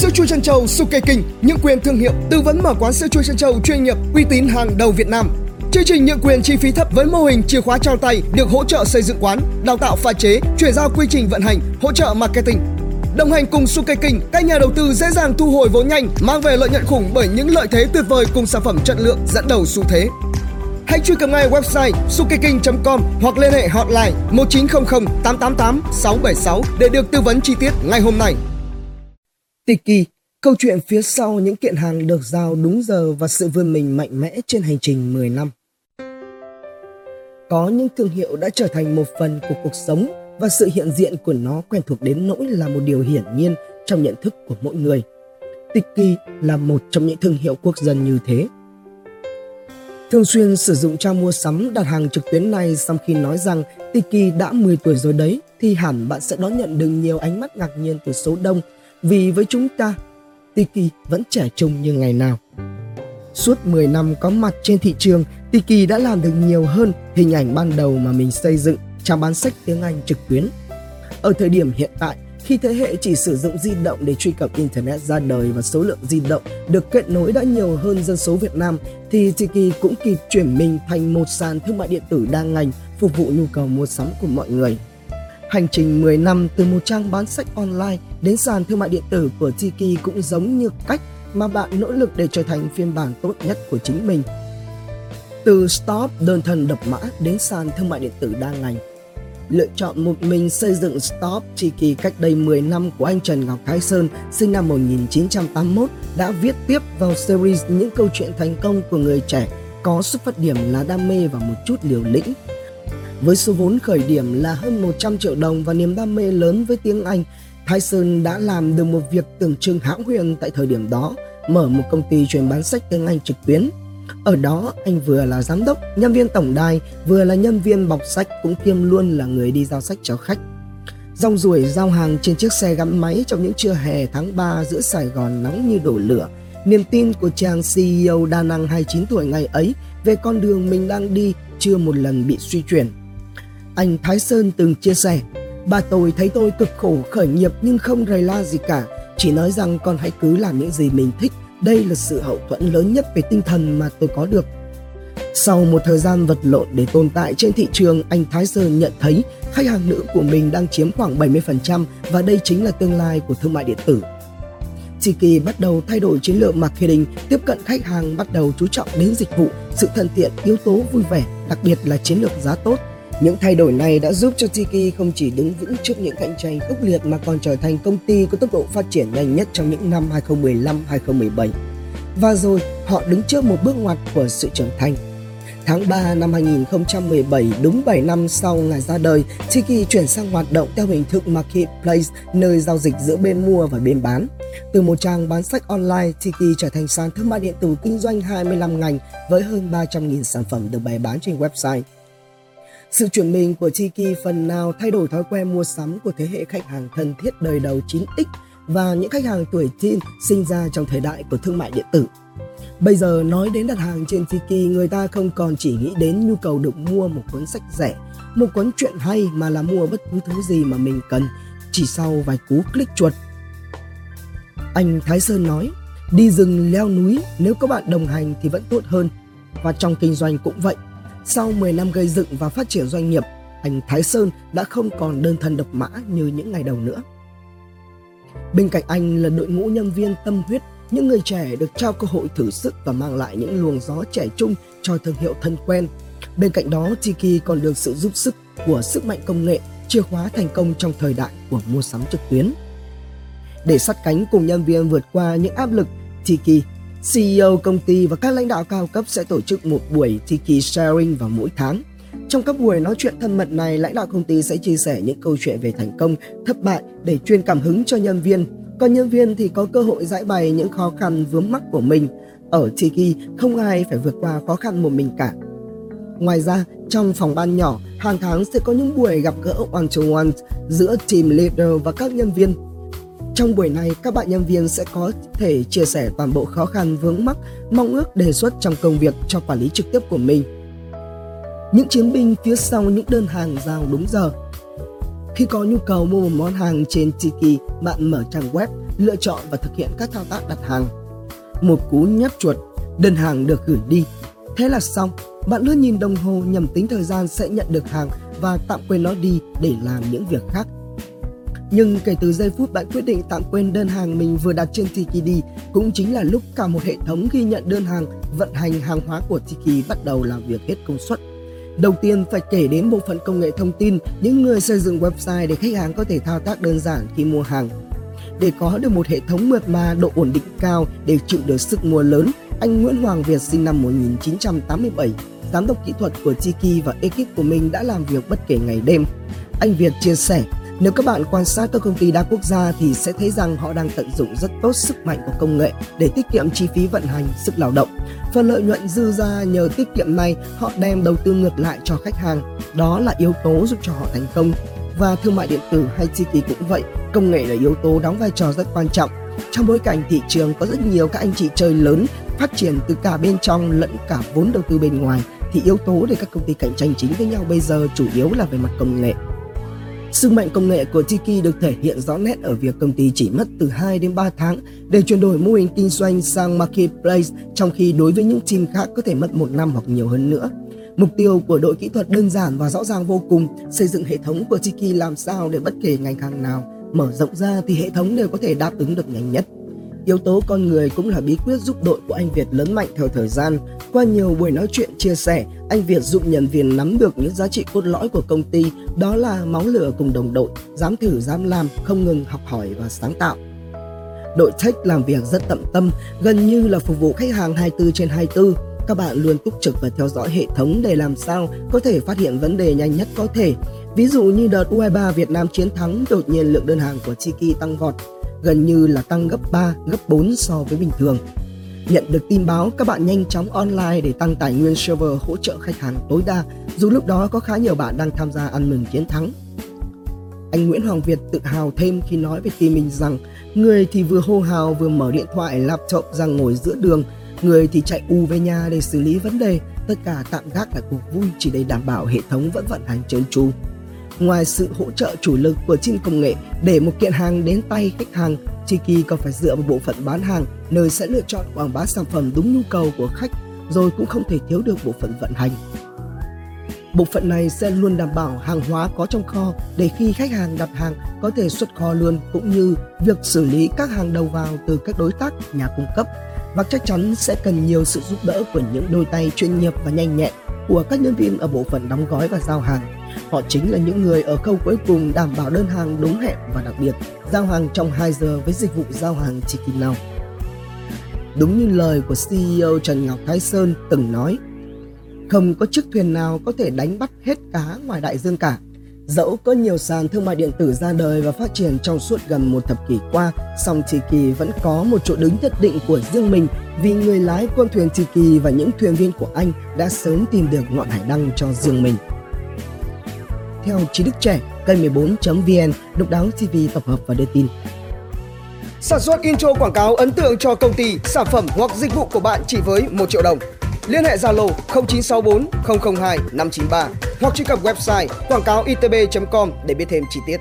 Sữa chua chân châu Suke King, những quyền thương hiệu, tư vấn mở quán sữa chua chân châu chuyên nghiệp, uy tín hàng đầu Việt Nam. Chương trình nhượng quyền chi phí thấp với mô hình chìa khóa trao tay được hỗ trợ xây dựng quán, đào tạo pha chế, chuyển giao quy trình vận hành, hỗ trợ marketing. Đồng hành cùng Suke King, các nhà đầu tư dễ dàng thu hồi vốn nhanh, mang về lợi nhuận khủng bởi những lợi thế tuyệt vời cùng sản phẩm chất lượng dẫn đầu xu thế. Hãy truy cập ngay website sukeking.com hoặc liên hệ hotline 1900 888 676 để được tư vấn chi tiết ngay hôm nay. Tiki, câu chuyện phía sau những kiện hàng được giao đúng giờ và sự vươn mình mạnh mẽ trên hành trình 10 năm. Có những thương hiệu đã trở thành một phần của cuộc sống và sự hiện diện của nó quen thuộc đến nỗi là một điều hiển nhiên trong nhận thức của mỗi người. Tiki là một trong những thương hiệu quốc dân như thế. Thường xuyên sử dụng trang mua sắm đặt hàng trực tuyến này sau khi nói rằng Tiki đã 10 tuổi rồi đấy thì hẳn bạn sẽ đón nhận được nhiều ánh mắt ngạc nhiên từ số đông vì với chúng ta Tiki vẫn trẻ trung như ngày nào. Suốt 10 năm có mặt trên thị trường, Tiki đã làm được nhiều hơn hình ảnh ban đầu mà mình xây dựng trang bán sách tiếng Anh trực tuyến. Ở thời điểm hiện tại, khi thế hệ chỉ sử dụng di động để truy cập Internet ra đời và số lượng di động được kết nối đã nhiều hơn dân số Việt Nam, thì Tiki cũng kịp chuyển mình thành một sàn thương mại điện tử đa ngành phục vụ nhu cầu mua sắm của mọi người. Hành trình 10 năm từ một trang bán sách online đến sàn thương mại điện tử của Tiki cũng giống như cách mà bạn nỗ lực để trở thành phiên bản tốt nhất của chính mình. Từ stop đơn thân độc mã đến sàn thương mại điện tử đa ngành, lựa chọn một mình xây dựng Stop Tiki cách đây 10 năm của anh Trần Ngọc Thái Sơn sinh năm 1981 đã viết tiếp vào series những câu chuyện thành công của người trẻ có xuất phát điểm là đam mê và một chút liều lĩnh. Với số vốn khởi điểm là hơn 100 triệu đồng và niềm đam mê lớn với tiếng Anh, Thái Sơn đã làm được một việc tưởng chừng hão huyền tại thời điểm đó, mở một công ty chuyên bán sách tiếng Anh trực tuyến ở đó anh vừa là giám đốc, nhân viên tổng đài, vừa là nhân viên bọc sách cũng kiêm luôn là người đi giao sách cho khách. Rong ruổi giao hàng trên chiếc xe gắn máy trong những trưa hè tháng 3 giữa Sài Gòn nóng như đổ lửa. Niềm tin của chàng CEO đa năng 29 tuổi ngày ấy về con đường mình đang đi chưa một lần bị suy chuyển. Anh Thái Sơn từng chia sẻ, bà tôi thấy tôi cực khổ khởi nghiệp nhưng không rầy la gì cả, chỉ nói rằng con hãy cứ làm những gì mình thích đây là sự hậu thuẫn lớn nhất về tinh thần mà tôi có được. Sau một thời gian vật lộn để tồn tại trên thị trường, anh Thái Sơn nhận thấy khách hàng nữ của mình đang chiếm khoảng 70% và đây chính là tương lai của thương mại điện tử. Tiki bắt đầu thay đổi chiến lược marketing, tiếp cận khách hàng bắt đầu chú trọng đến dịch vụ, sự thân thiện, yếu tố vui vẻ, đặc biệt là chiến lược giá tốt. Những thay đổi này đã giúp cho Tiki không chỉ đứng vững trước những cạnh tranh khốc liệt mà còn trở thành công ty có tốc độ phát triển nhanh nhất trong những năm 2015-2017. Và rồi, họ đứng trước một bước ngoặt của sự trưởng thành. Tháng 3 năm 2017, đúng 7 năm sau ngày ra đời, Tiki chuyển sang hoạt động theo hình thức marketplace, nơi giao dịch giữa bên mua và bên bán. Từ một trang bán sách online, Tiki trở thành sàn thương mại điện tử kinh doanh 25 ngành với hơn 300.000 sản phẩm được bày bán trên website. Sự chuyển mình của Tiki phần nào thay đổi thói quen mua sắm của thế hệ khách hàng thân thiết đời đầu 9X và những khách hàng tuổi teen sinh ra trong thời đại của thương mại điện tử. Bây giờ nói đến đặt hàng trên Tiki, người ta không còn chỉ nghĩ đến nhu cầu được mua một cuốn sách rẻ, một cuốn truyện hay mà là mua bất cứ thứ gì mà mình cần chỉ sau vài cú click chuột. Anh Thái Sơn nói, đi rừng leo núi nếu có bạn đồng hành thì vẫn tốt hơn. Và trong kinh doanh cũng vậy, sau 10 năm gây dựng và phát triển doanh nghiệp, anh Thái Sơn đã không còn đơn thân độc mã như những ngày đầu nữa. Bên cạnh anh là đội ngũ nhân viên tâm huyết, những người trẻ được trao cơ hội thử sức và mang lại những luồng gió trẻ trung cho thương hiệu thân quen. Bên cạnh đó, Tiki còn được sự giúp sức của sức mạnh công nghệ, chìa khóa thành công trong thời đại của mua sắm trực tuyến. Để sát cánh cùng nhân viên vượt qua những áp lực, Tiki CEO công ty và các lãnh đạo cao cấp sẽ tổ chức một buổi Tiki Sharing vào mỗi tháng. Trong các buổi nói chuyện thân mật này, lãnh đạo công ty sẽ chia sẻ những câu chuyện về thành công, thất bại để truyền cảm hứng cho nhân viên. Còn nhân viên thì có cơ hội giải bày những khó khăn vướng mắc của mình. Ở Tiki, không ai phải vượt qua khó khăn một mình cả. Ngoài ra, trong phòng ban nhỏ, hàng tháng sẽ có những buổi gặp gỡ one-to-one giữa team leader và các nhân viên trong buổi này, các bạn nhân viên sẽ có thể chia sẻ toàn bộ khó khăn vướng mắc, mong ước đề xuất trong công việc cho quản lý trực tiếp của mình. Những chiến binh phía sau những đơn hàng giao đúng giờ. Khi có nhu cầu mua một món hàng trên Tiki, bạn mở trang web, lựa chọn và thực hiện các thao tác đặt hàng. Một cú nhấp chuột, đơn hàng được gửi đi. Thế là xong, bạn luôn nhìn đồng hồ nhằm tính thời gian sẽ nhận được hàng và tạm quên nó đi để làm những việc khác. Nhưng kể từ giây phút bạn quyết định tạm quên đơn hàng mình vừa đặt trên Tiki đi, cũng chính là lúc cả một hệ thống ghi nhận đơn hàng, vận hành hàng hóa của Tiki bắt đầu làm việc hết công suất. Đầu tiên phải kể đến bộ phận công nghệ thông tin, những người xây dựng website để khách hàng có thể thao tác đơn giản khi mua hàng. Để có được một hệ thống mượt mà độ ổn định cao để chịu được sức mua lớn, anh Nguyễn Hoàng Việt sinh năm 1987, giám đốc kỹ thuật của Tiki và ekip của mình đã làm việc bất kể ngày đêm. Anh Việt chia sẻ, nếu các bạn quan sát các công ty đa quốc gia thì sẽ thấy rằng họ đang tận dụng rất tốt sức mạnh của công nghệ để tiết kiệm chi phí vận hành, sức lao động. Phần lợi nhuận dư ra nhờ tiết kiệm này, họ đem đầu tư ngược lại cho khách hàng. Đó là yếu tố giúp cho họ thành công. Và thương mại điện tử hay Tiki cũng vậy, công nghệ là yếu tố đóng vai trò rất quan trọng. Trong bối cảnh thị trường có rất nhiều các anh chị chơi lớn phát triển từ cả bên trong lẫn cả vốn đầu tư bên ngoài thì yếu tố để các công ty cạnh tranh chính với nhau bây giờ chủ yếu là về mặt công nghệ. Sức mạnh công nghệ của Tiki được thể hiện rõ nét ở việc công ty chỉ mất từ 2 đến 3 tháng để chuyển đổi mô hình kinh doanh sang marketplace, trong khi đối với những team khác có thể mất một năm hoặc nhiều hơn nữa. Mục tiêu của đội kỹ thuật đơn giản và rõ ràng vô cùng, xây dựng hệ thống của Tiki làm sao để bất kể ngành hàng nào mở rộng ra thì hệ thống đều có thể đáp ứng được nhanh nhất. Yếu tố con người cũng là bí quyết giúp đội của anh Việt lớn mạnh theo thời gian. Qua nhiều buổi nói chuyện chia sẻ, anh Việt giúp nhân viên nắm được những giá trị cốt lõi của công ty, đó là máu lửa cùng đồng đội, dám thử dám làm, không ngừng học hỏi và sáng tạo. Đội tech làm việc rất tận tâm, gần như là phục vụ khách hàng 24 trên 24. Các bạn luôn túc trực và theo dõi hệ thống để làm sao có thể phát hiện vấn đề nhanh nhất có thể. Ví dụ như đợt U23 Việt Nam chiến thắng, đột nhiên lượng đơn hàng của Tiki tăng vọt, gần như là tăng gấp 3, gấp 4 so với bình thường. Nhận được tin báo, các bạn nhanh chóng online để tăng tài nguyên server hỗ trợ khách hàng tối đa, dù lúc đó có khá nhiều bạn đang tham gia ăn mừng chiến thắng. Anh Nguyễn Hoàng Việt tự hào thêm khi nói về team mình rằng người thì vừa hô hào vừa mở điện thoại laptop ra ngồi giữa đường, người thì chạy u về nhà để xử lý vấn đề, tất cả tạm gác lại cuộc vui chỉ để đảm bảo hệ thống vẫn vận hành trơn tru. Ngoài sự hỗ trợ chủ lực của team công nghệ để một kiện hàng đến tay khách hàng, Tiki còn phải dựa vào bộ phận bán hàng nơi sẽ lựa chọn quảng bá sản phẩm đúng nhu cầu của khách rồi cũng không thể thiếu được bộ phận vận hành. Bộ phận này sẽ luôn đảm bảo hàng hóa có trong kho để khi khách hàng đặt hàng có thể xuất kho luôn cũng như việc xử lý các hàng đầu vào từ các đối tác, nhà cung cấp và chắc chắn sẽ cần nhiều sự giúp đỡ của những đôi tay chuyên nghiệp và nhanh nhẹn của các nhân viên ở bộ phận đóng gói và giao hàng. Họ chính là những người ở khâu cuối cùng đảm bảo đơn hàng đúng hẹn và đặc biệt giao hàng trong 2 giờ với dịch vụ giao hàng chỉ Chicken nào Đúng như lời của CEO Trần Ngọc Thái Sơn từng nói, không có chiếc thuyền nào có thể đánh bắt hết cá ngoài đại dương cả. Dẫu có nhiều sàn thương mại điện tử ra đời và phát triển trong suốt gần một thập kỷ qua, song Tiki vẫn có một chỗ đứng nhất định của riêng mình vì người lái con thuyền Tiki và những thuyền viên của anh đã sớm tìm được ngọn hải đăng cho riêng mình theo trí đức trẻ, kênh 14.vn, độc đáo TV tập hợp và đưa tin. Sản xuất intro quảng cáo ấn tượng cho công ty, sản phẩm hoặc dịch vụ của bạn chỉ với 1 triệu đồng. Liên hệ Zalo 0964 002 593 hoặc truy cập website quảng cáo itb.com để biết thêm chi tiết.